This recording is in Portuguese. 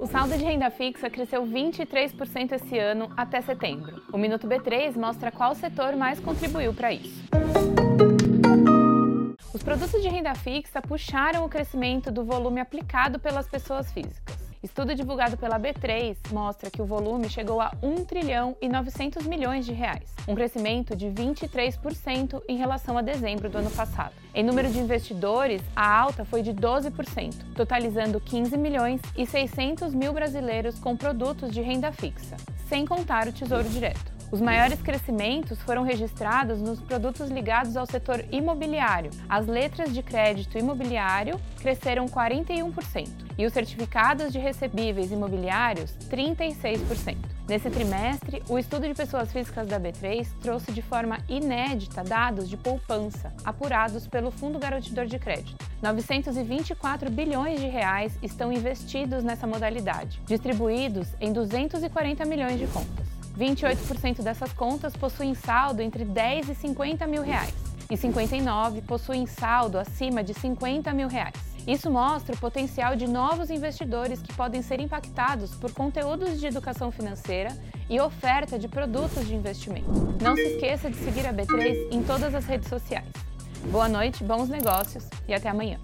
O saldo de renda fixa cresceu 23% esse ano até setembro. O Minuto B3 mostra qual setor mais contribuiu para isso. Os produtos de renda fixa puxaram o crescimento do volume aplicado pelas pessoas físicas. Estudo divulgado pela B3 mostra que o volume chegou a 1 trilhão e 900 milhões de reais, um crescimento de 23% em relação a dezembro do ano passado. Em número de investidores, a alta foi de 12%, totalizando 15 milhões e 600 mil brasileiros com produtos de renda fixa, sem contar o Tesouro Direto. Os maiores crescimentos foram registrados nos produtos ligados ao setor imobiliário. As letras de crédito imobiliário cresceram 41% e os certificados de recebíveis imobiliários 36%. Nesse trimestre, o estudo de pessoas físicas da B3 trouxe de forma inédita dados de poupança apurados pelo Fundo Garantidor de Crédito. 924 bilhões de reais estão investidos nessa modalidade, distribuídos em 240 milhões de contas. 28% dessas contas possuem saldo entre 10 e 50 mil reais e 59 possuem saldo acima de 50 mil reais. Isso mostra o potencial de novos investidores que podem ser impactados por conteúdos de educação financeira e oferta de produtos de investimento. Não se esqueça de seguir a B3 em todas as redes sociais. Boa noite, bons negócios e até amanhã.